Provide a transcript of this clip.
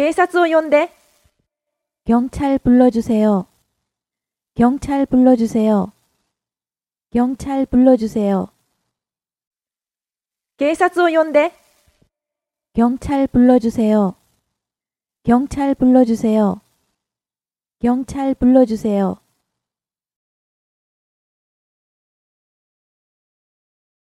警察を呼んで。 경찰 불러주세요. 경찰 불러주세요. 경찰 불러주세요. 警察を呼んで。 경찰 불러주세요. 경찰 불러주세요. 경찰 불러주세요.